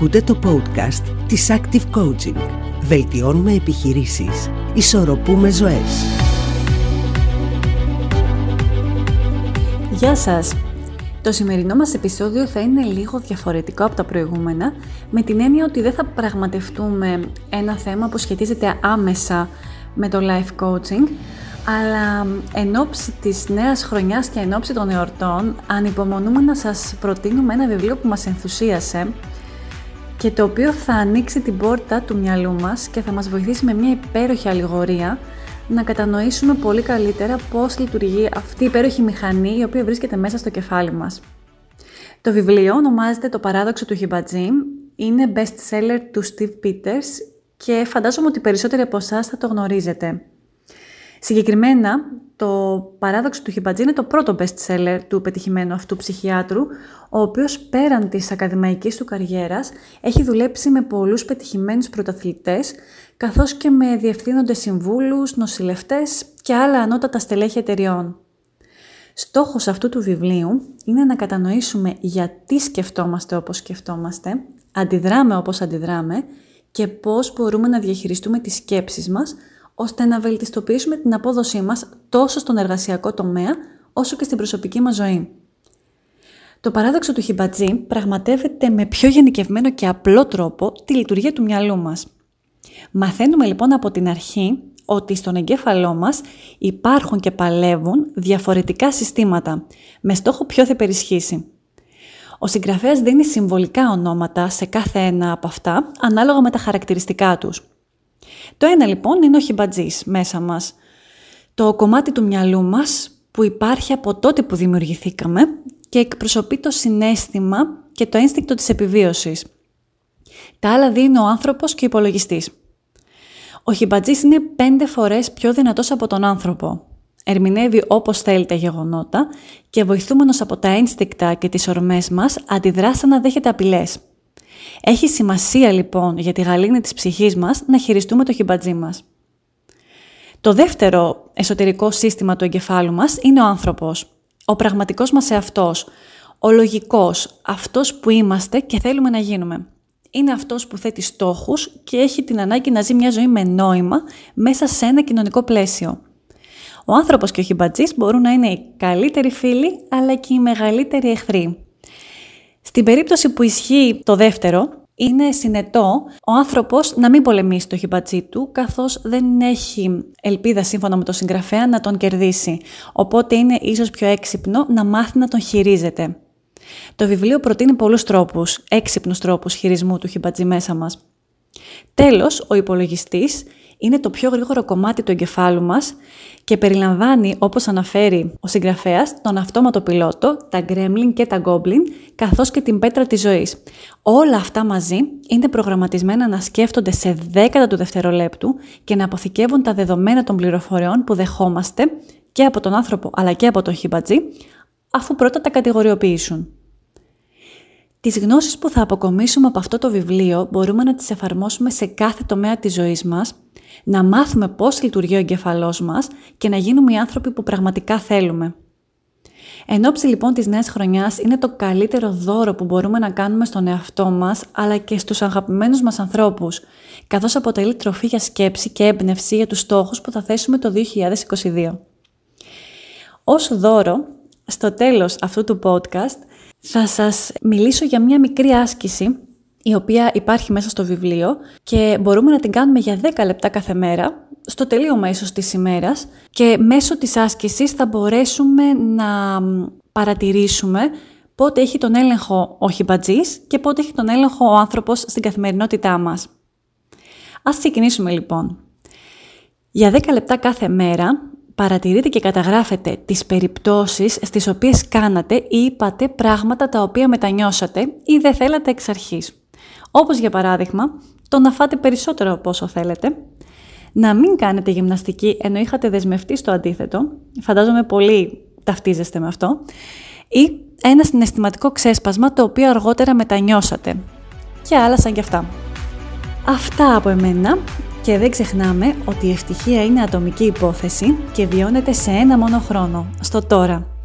Ακούτε το podcast της Active Coaching. Βελτιώνουμε επιχειρήσεις. Ισορροπούμε ζωές. Γεια σας! Το σημερινό μας επεισόδιο θα είναι λίγο διαφορετικό από τα προηγούμενα, με την έννοια ότι δεν θα πραγματευτούμε ένα θέμα που σχετίζεται άμεσα με το life coaching, αλλά εν ώψη της νέας χρονιάς και εν ώψη των εορτών, ανυπομονούμε να σας προτείνουμε ένα βιβλίο που μας ενθουσίασε και το οποίο θα ανοίξει την πόρτα του μυαλού μας και θα μας βοηθήσει με μια υπέροχη αλληγορία να κατανοήσουμε πολύ καλύτερα πώς λειτουργεί αυτή η υπέροχη μηχανή η οποία βρίσκεται μέσα στο κεφάλι μας. Το βιβλίο ονομάζεται «Το παράδοξο του χιμπατζή», είναι best seller του Steve Peters και φαντάζομαι ότι περισσότεροι από εσάς θα το γνωρίζετε. Συγκεκριμένα, το παράδοξο του Χιμπατζή είναι το πρώτο best seller του πετυχημένου αυτού ψυχιάτρου, ο οποίος πέραν της ακαδημαϊκής του καριέρας έχει δουλέψει με πολλούς πετυχημένους πρωταθλητές, καθώς και με διευθύνοντες συμβούλους, νοσηλευτές και άλλα ανώτατα στελέχη εταιριών. Στόχος αυτού του βιβλίου είναι να κατανοήσουμε γιατί σκεφτόμαστε όπως σκεφτόμαστε, αντιδράμε όπως αντιδράμε και πώς μπορούμε να διαχειριστούμε τις σκέψεις μας ώστε να βελτιστοποιήσουμε την απόδοσή μας τόσο στον εργασιακό τομέα όσο και στην προσωπική μας ζωή. Το παράδοξο του χιμπατζή πραγματεύεται με πιο γενικευμένο και απλό τρόπο τη λειτουργία του μυαλού μας. Μαθαίνουμε λοιπόν από την αρχή ότι στον εγκέφαλό μας υπάρχουν και παλεύουν διαφορετικά συστήματα, με στόχο ποιο θα περισχύσει. Ο συγγραφέας δίνει συμβολικά ονόματα σε κάθε ένα από αυτά, ανάλογα με τα χαρακτηριστικά τους. Το ένα λοιπόν είναι ο χιμπατζής μέσα μας. Το κομμάτι του μυαλού μας που υπάρχει από τότε που δημιουργηθήκαμε και εκπροσωπεί το συνέστημα και το ένστικτο της επιβίωσης. Τα άλλα δύο είναι ο άνθρωπος και ο υπολογιστής. Ο χιμπατζής είναι πέντε φορές πιο δυνατός από τον άνθρωπο. Ερμηνεύει όπως θέλει τα γεγονότα και βοηθούμενος από τα ένστικτα και τις ορμές μας αντιδρά σαν να δέχεται απειλές. Έχει σημασία λοιπόν για τη γαλήνη της ψυχής μας να χειριστούμε το χιμπατζί μας. Το δεύτερο εσωτερικό σύστημα του εγκεφάλου μας είναι ο άνθρωπος. Ο πραγματικός μας εαυτός. Ο λογικός. Αυτός που είμαστε και θέλουμε να γίνουμε. Είναι αυτός που θέτει στόχους και έχει την ανάγκη να ζει μια ζωή με νόημα μέσα σε ένα κοινωνικό πλαίσιο. Ο άνθρωπος και ο χιμπατζής μπορούν να είναι οι καλύτεροι φίλοι αλλά και οι μεγαλύτεροι εχθροί. Στην περίπτωση που ισχύει το δεύτερο, είναι συνετό ο άνθρωπος να μην πολεμήσει το χιμπατζί του, καθώς δεν έχει ελπίδα σύμφωνα με τον συγγραφέα να τον κερδίσει. Οπότε είναι ίσως πιο έξυπνο να μάθει να τον χειρίζεται. Το βιβλίο προτείνει πολλούς τρόπους, έξυπνους τρόπους χειρισμού του χιμπατζί μέσα μας. Τέλος, ο υπολογιστής είναι το πιο γρήγορο κομμάτι του εγκεφάλου μας και περιλαμβάνει, όπως αναφέρει ο συγγραφέας, τον αυτόματο πιλότο, τα γκρέμλιν και τα γκόμπλιν, καθώς και την πέτρα της ζωής. Όλα αυτά μαζί είναι προγραμματισμένα να σκέφτονται σε δέκατα του δευτερολέπτου και να αποθηκεύουν τα δεδομένα των πληροφοριών που δεχόμαστε και από τον άνθρωπο αλλά και από τον χιμπατζή, αφού πρώτα τα κατηγοριοποιήσουν. Τις γνώσεις που θα αποκομίσουμε από αυτό το βιβλίο μπορούμε να τις εφαρμόσουμε σε κάθε τομέα της ζωής μας, να μάθουμε πώς λειτουργεί ο εγκεφαλός μας και να γίνουμε οι άνθρωποι που πραγματικά θέλουμε. Εν ώψη λοιπόν της νέας χρονιάς είναι το καλύτερο δώρο που μπορούμε να κάνουμε στον εαυτό μας αλλά και στους αγαπημένους μας ανθρώπους, καθώς αποτελεί τροφή για σκέψη και έμπνευση για τους στόχους που θα θέσουμε το 2022. Ως δώρο, στο τέλος αυτού του podcast, θα σας μιλήσω για μια μικρή άσκηση η οποία υπάρχει μέσα στο βιβλίο και μπορούμε να την κάνουμε για 10 λεπτά κάθε μέρα, στο τελείωμα ίσως της ημέρας και μέσω της άσκησης θα μπορέσουμε να παρατηρήσουμε πότε έχει τον έλεγχο ο χιμπατζής και πότε έχει τον έλεγχο ο άνθρωπος στην καθημερινότητά μας. Ας ξεκινήσουμε λοιπόν. Για 10 λεπτά κάθε μέρα παρατηρείτε και καταγράφετε τις περιπτώσεις στις οποίες κάνατε ή είπατε πράγματα τα οποία μετανιώσατε ή δεν θέλατε εξ αρχής. Όπως για παράδειγμα, το να φάτε περισσότερο από όσο θέλετε, να μην κάνετε γυμναστική ενώ είχατε δεσμευτεί στο αντίθετο, φαντάζομαι πολύ ταυτίζεστε με αυτό, ή ένα συναισθηματικό ξέσπασμα το οποίο αργότερα μετανιώσατε και άλλα σαν κι αυτά. Αυτά από εμένα και δεν ξεχνάμε ότι η ευτυχία είναι ατομική υπόθεση και βιώνεται σε ένα μόνο χρόνο, στο τώρα.